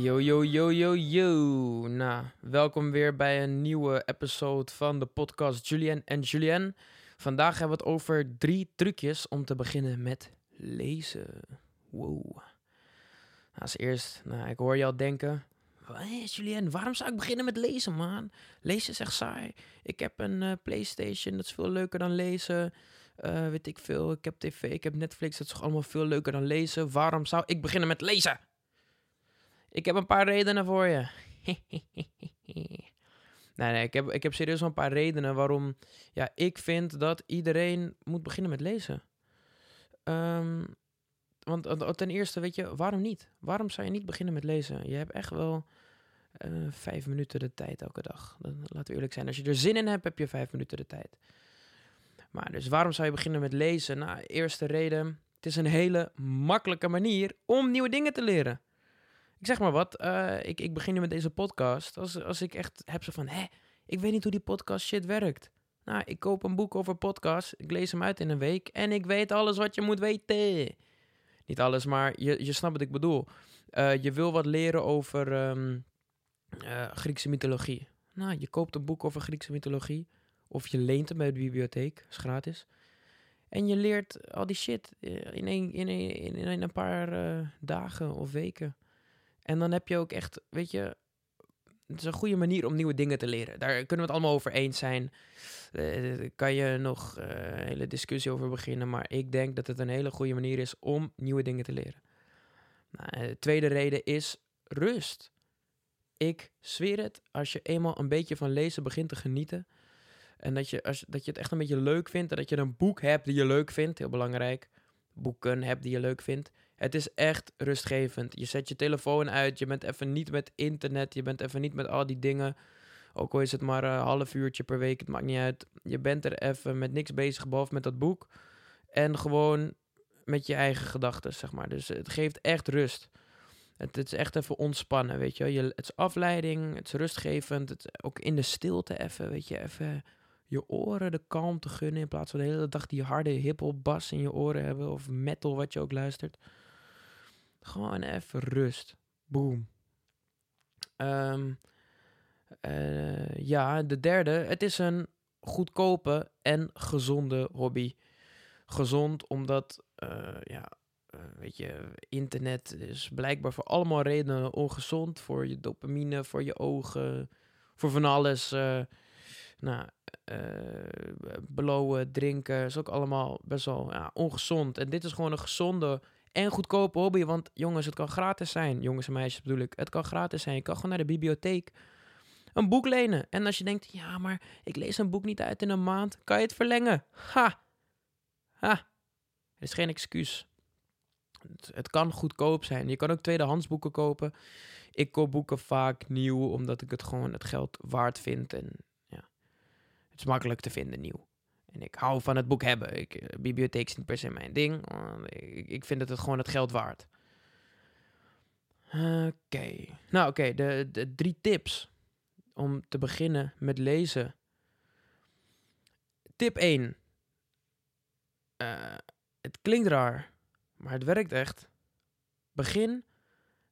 Yo, yo, yo, yo, yo. Nou, welkom weer bij een nieuwe episode van de podcast Julien en Julien. Vandaag hebben we het over drie trucjes om te beginnen met lezen. Wow. Nou, als eerst, nou, ik hoor je al denken... Hé, Julien, waarom zou ik beginnen met lezen, man? Lezen is echt saai. Ik heb een eh, Playstation, dat is veel leuker dan lezen. Eh, weet ik veel, ik heb tv, ik heb Netflix, dat is allemaal veel leuker dan lezen. Waarom zou ik beginnen met lezen? Ik heb een paar redenen voor je. nee, nee, ik heb, ik heb serieus wel een paar redenen waarom ja, ik vind dat iedereen moet beginnen met lezen. Ehm, want ten eerste, weet je, waarom niet? Waarom zou je niet beginnen met lezen? Je hebt echt wel eh, vijf minuten de tijd elke dag. Laten we eerlijk zijn. Als je er zin in hebt, heb je vijf minuten de tijd. Maar dus waarom zou je beginnen met lezen? Nou, eerste reden. Het is een hele makkelijke manier om nieuwe dingen te leren. Ik zeg maar wat, uh, ik, ik begin nu met deze podcast. Als, als ik echt heb zo van, hé, ik weet niet hoe die podcast shit werkt. Nou, ik koop een boek over podcast, ik lees hem uit in een week en ik weet alles wat je moet weten. Niet alles, maar je, je snapt wat ik bedoel. Uh, je wil wat leren over um, uh, Griekse mythologie. Nou, je koopt een boek over Griekse mythologie. Of je leent hem bij de bibliotheek, is gratis. En je leert al die shit in een, in een, in een paar dagen of weken. En dan heb je ook echt, weet je, het is een goede manier om nieuwe dingen te leren. Daar kunnen we het allemaal over eens zijn. Uh, kan je nog uh, een hele discussie over beginnen. Maar ik denk dat het een hele goede manier is om nieuwe dingen te leren. Nou, de tweede reden is rust. Ik zweer het, als je eenmaal een beetje van lezen begint te genieten. En dat je, als, dat je het echt een beetje leuk vindt. En dat je een boek hebt die je leuk vindt, heel belangrijk. Boeken hebt die je leuk vindt. Het is echt rustgevend. Je zet je telefoon uit. Je bent even niet met internet. Je bent even niet met al die dingen. Ook al is het maar een half uurtje per week. Het maakt niet uit. Je bent er even met niks bezig behalve met dat boek. En gewoon met je eigen gedachten, zeg maar. Dus het geeft echt rust. Het, het, is echt even ontspannen, weet je. je. Het is afleiding, het is rustgevend. Het ook in de stilte even, weet je. Even je oren de kalmte gunnen in plaats van de hele dag die harde hiphop bas in je oren hebben. Of metal, wat je ook luistert. Gewoon even rust. Boom. Um, uh, ja, de derde. Het is een goedkope en gezonde hobby. Gezond omdat, uh, ja, uh, weet je, internet is blijkbaar voor allemaal redenen ongezond. Voor je dopamine, voor je ogen, voor van alles. nou, blowen, drinken, is ook allemaal best wel ja, ongezond. En dit is gewoon een gezonde en goedkope hobby. Want jongens, het kan gratis zijn. Jongens en meisjes bedoel ik. Het kan gratis zijn. Je kan gewoon naar de bibliotheek een boek lenen. En als je denkt, ja, maar ik lees een boek niet uit in een maand, kan je het verlengen. Ha! Ha! Er is geen excuus. Het, het kan goedkoop zijn. Je kan ook tweedehands boeken kopen. Ik koop boeken vaak nieuw, omdat ik het gewoon het geld waard vind. En ja, het is makkelijk te vinden nieuw. En ik hou van het boek hebben. Ik, bibliotheek is niet per se mijn ding. Ik, vind het, het gewoon het geld waard. Oké. Nou, oké. De, drie tips om te beginnen met lezen. Tip 1. Uh, het klinkt raar, maar het werkt echt. Begin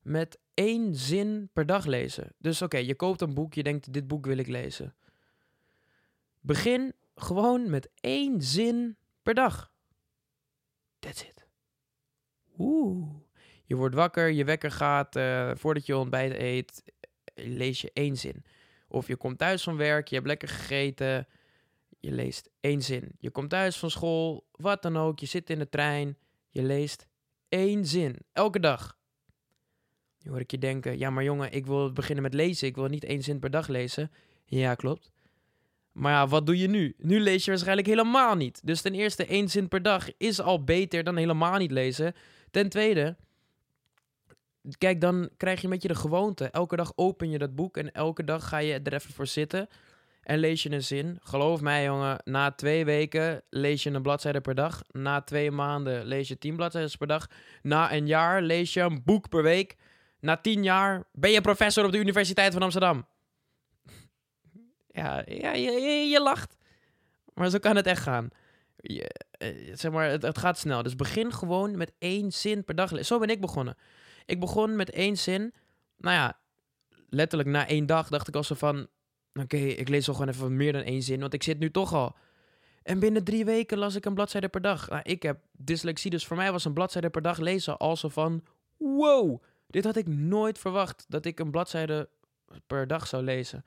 met één zin per dag lezen. Dus oké, je koopt een boek, je denkt dit boek wil ik lezen. Begin gewoon met één zin per dag. That's it. Oeh. Je wordt wakker, je wekker gaat, uh, voordat je ontbijt eet, lees je één zin. Of je komt thuis van werk, je hebt lekker gegeten, je leest één zin. Je komt thuis van school, wat dan ook, je zit in de trein, je leest één zin. Elke dag. Nu hoor ik je denken, ja maar jongen, ik wil beginnen met lezen, ik wil niet één zin per dag lezen. Ja, klopt. Maar ja, wat doe je nu? Nu lees je waarschijnlijk helemaal niet. Dus ten eerste, één zin per dag is al beter dan helemaal niet lezen. Ten tweede, kijk, dan krijg je een beetje de gewoonte. Elke dag open je dat boek en elke dag ga je er even voor zitten en lees je een zin. Geloof mij, jongen, na twee weken lees je een bladzijde per dag. Na twee maanden lees je tien bladzijden per dag. Na een jaar lees je een boek per week. Na tien jaar ben je professor op de Universiteit van Amsterdam. Ja, ja je, je, je lacht. Maar zo kan het echt gaan. Je, eh, zeg maar, het, gaat snel. Dus begin gewoon met één zin per dag. Zo ben ik begonnen. Ik begon met één zin. nou ja, letterlijk na één dag dacht ik al zo van... Oké, ik lees al gewoon even meer dan één zin, want ik zit nu toch al. En binnen drie weken las ik een bladzijde per dag. Nou, ik heb dyslexie, dus voor mij was een bladzijde per dag lezen al zo van... Wow, dit had ik nooit verwacht, dat ik een bladzijde per dag zou lezen.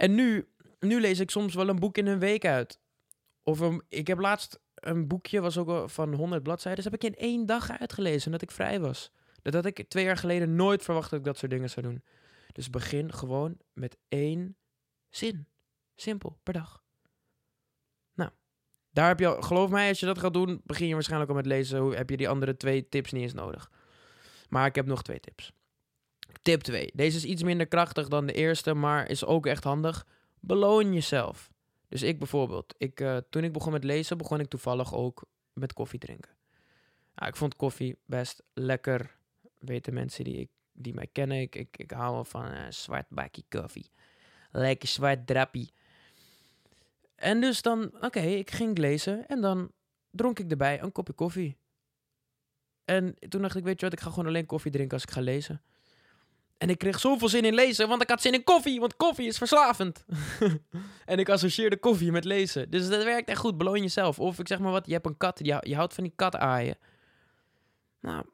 En nu, nu lees ik soms wel een boek in een week uit. Of ik heb laatst een boekje, was ook van 100 bladzijden, heb ik in één dag uitgelezen, dat ik vrij was. Dat had ik twee jaar geleden nooit verwacht dat ik dat soort dingen zou doen. Dus begin gewoon met één zin. Simpel, per dag. Nou, daar heb je, geloof mij, als je dat gaat doen, begin je waarschijnlijk al met lezen. Heb je die andere twee tips niet eens nodig. Maar ik heb nog twee tips. Tip 2. Deze is iets minder krachtig dan de eerste, maar is ook echt handig. Beloon jezelf. Dus ik bijvoorbeeld, ik, uh, toen ik begon met lezen, begon ik toevallig ook met koffie drinken. Ja, ik vond koffie best lekker. Weten mensen die, ik, die mij kennen, ik, ik, ik hou van uh, zwart bakje koffie. Lekker zwart drappie. En dus dan, oké, ik ging lezen en dan dronk ik erbij een kopje koffie. En toen dacht ik, weet je wat, ik ga gewoon alleen koffie drinken als ik ga lezen. En ik kreeg zoveel zin in lezen, want ik had zin in koffie, want koffie is verslavend. en ik associeerde koffie met lezen. Dus dat werkt echt goed, beloon jezelf. Of ik zeg maar wat, je hebt een kat, je, je houdt van die kat aaien. Nou,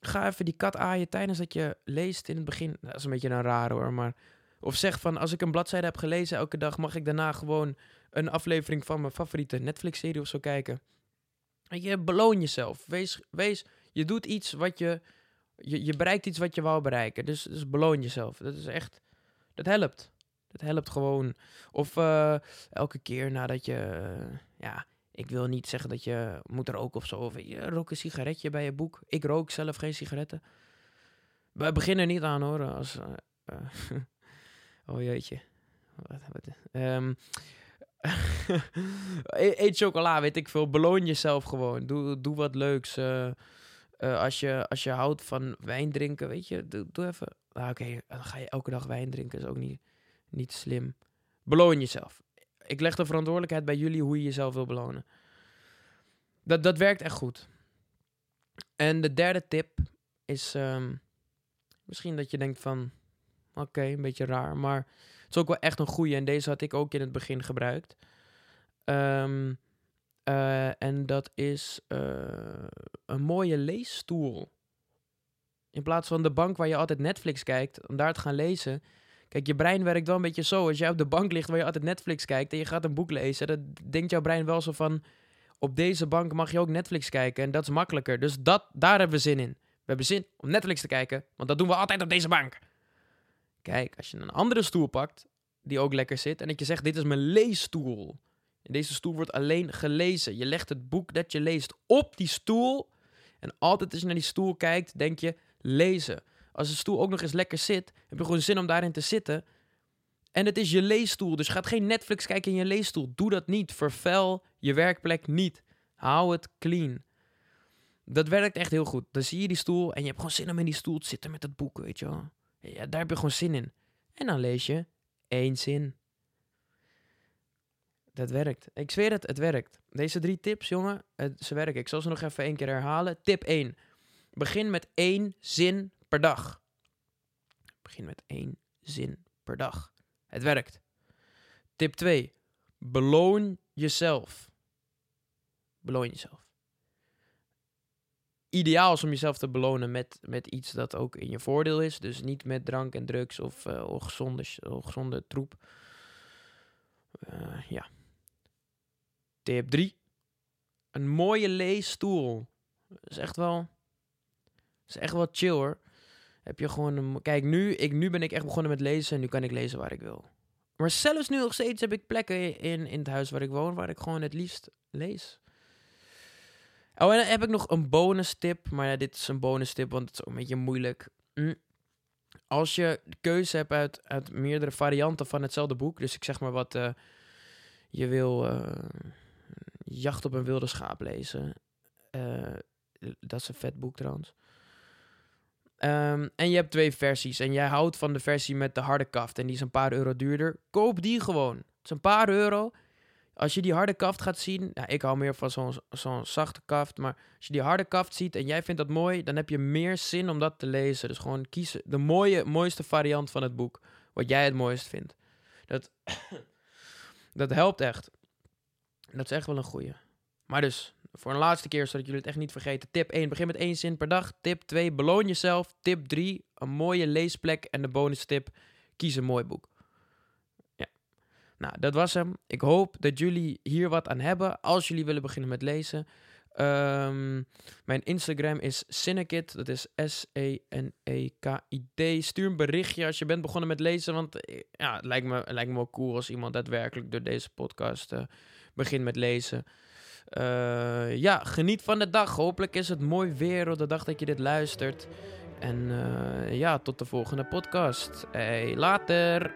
ga even die kat aaien tijdens dat je leest in het begin. Dat is een beetje een raar hoor, maar... Of zeg van, als ik een bladzijde heb gelezen elke dag, mag ik daarna gewoon een aflevering van mijn favoriete Netflix-serie of zo kijken. Je beloon jezelf. Wees, wees, je doet iets wat je je, je bereikt iets wat je wou bereiken. Dus, dus beloon jezelf. Dat is echt. Dat helpt. Dat helpt gewoon. Of uh, elke keer nadat je. Uh, ja, ik wil niet zeggen dat je moet roken of zo. Of je rook een sigaretje bij je boek. Ik rook zelf geen sigaretten. We beginnen niet aan hoor. Als, uh, oh jeetje. Wat, wat, um, eet chocola, weet ik veel. Beloon jezelf gewoon. Doe, doe wat leuks. Uh, als, je, als je houdt van wijn drinken, weet je, doe, even. Ah, Oké, dan ga je elke dag wijn drinken, is ook niet, niet slim. Beloon jezelf. Ik leg de verantwoordelijkheid bij jullie hoe je jezelf wil belonen. Dat, dat werkt echt goed. En de derde tip is um, misschien dat je denkt van, oké, een beetje raar, maar het is ook wel echt een goede. En deze had ik ook in het begin gebruikt. Um, uh, en dat is uh, een mooie leesstoel. In plaats van de bank waar je altijd Netflix kijkt, om daar te gaan lezen. Kijk, je brein werkt wel een beetje zo. Als jij op de bank ligt waar je altijd Netflix kijkt en je gaat een boek lezen, dan denkt jouw brein wel zo van: op deze bank mag je ook Netflix kijken en dat is makkelijker. Dus dat, daar hebben we zin in. We hebben zin om Netflix te kijken, want dat doen we altijd op deze bank. Kijk, als je een andere stoel pakt, die ook lekker zit, en dat je zegt: Dit is mijn leesstoel. Deze stoel wordt alleen gelezen. Je legt het boek dat je leest op die stoel. En altijd als je naar die stoel kijkt, denk je lezen. Als de stoel ook nog eens lekker zit, heb je gewoon zin om daarin te zitten. En het is je leesstoel, dus gaat geen Netflix kijken in je leesstoel. Doe dat niet. Vervuil je werkplek niet. Hou het clean. Dat werkt echt heel goed. Dan zie je die stoel en je hebt gewoon zin om in die stoel te zitten met dat boek, weet je wel. Ja, daar heb je gewoon zin in. En dan lees je één zin. Dat werkt. Ik zweer het, het werkt. Deze drie tips, jongen, het, ze werken. Ik zal ze nog even één keer herhalen. Tip 1. Begin met één zin per dag. Begin met één zin per dag. Het werkt. Tip 2. Beloon jezelf. Beloon jezelf. Ideaal is om jezelf te belonen met, met iets dat ook in je voordeel is. Dus niet met drank en drugs of uh, ongezonde, ongezonde troep. Uh, ja, Tip 3. Een mooie leesstoel. Dat is echt wel... is echt wel chill hoor. Heb je gewoon een... Kijk, nu, ik, nu ben ik echt begonnen met lezen en nu kan ik lezen waar ik wil. Maar zelfs nu nog steeds heb ik plekken in, in het huis waar ik woon waar ik gewoon het liefst lees. Oh, en dan heb ik nog een bonus tip. Maar ja, dit is een bonus tip, want het is ook een beetje moeilijk. Hm. Als je keuze hebt uit, uit meerdere varianten van hetzelfde boek. Dus ik zeg maar wat. Uh, je wil. Uh, Jacht op een wilde schaap lezen. Uh, dat is een vet boek trouwens. Um, en je hebt twee versies. En jij houdt van de versie met de harde kaft. En die is een paar euro duurder. Koop die gewoon. Het is een paar euro. als je die harde kaft gaat zien, ja, ik hou meer van zo'n zo'n zachte kaft, maar als je die harde kaft ziet en jij vindt dat mooi, dan heb je meer zin om dat te lezen. Dus gewoon kiezen de mooie, mooiste variant van het boek, wat jij het mooist vindt. Dat, dat helpt echt. Dat is echt wel een goeie. Maar dus, voor een laatste keer, zodat jullie het echt niet vergeten. Tip 1, begin met één zin per dag. Tip 2, beloon jezelf. Tip 3, een mooie leesplek. En de bonus tip, kies een mooi boek. Ja. Nou, dat was hem. Ik hoop dat jullie hier wat aan hebben. Als jullie willen beginnen met lezen. Um, mijn Instagram is Cinekit. Dat is S-E-N-E-K-I-D. Stuur een berichtje als je bent begonnen met lezen. Want eh, ja, het lijkt me, lijkt me wel cool als iemand daadwerkelijk door deze podcast uh, begint met lezen. Uh, ja, geniet van de dag. Hopelijk is het mooi weer op de dag dat je dit luistert. En ja, tot de volgende podcast. Hey, later.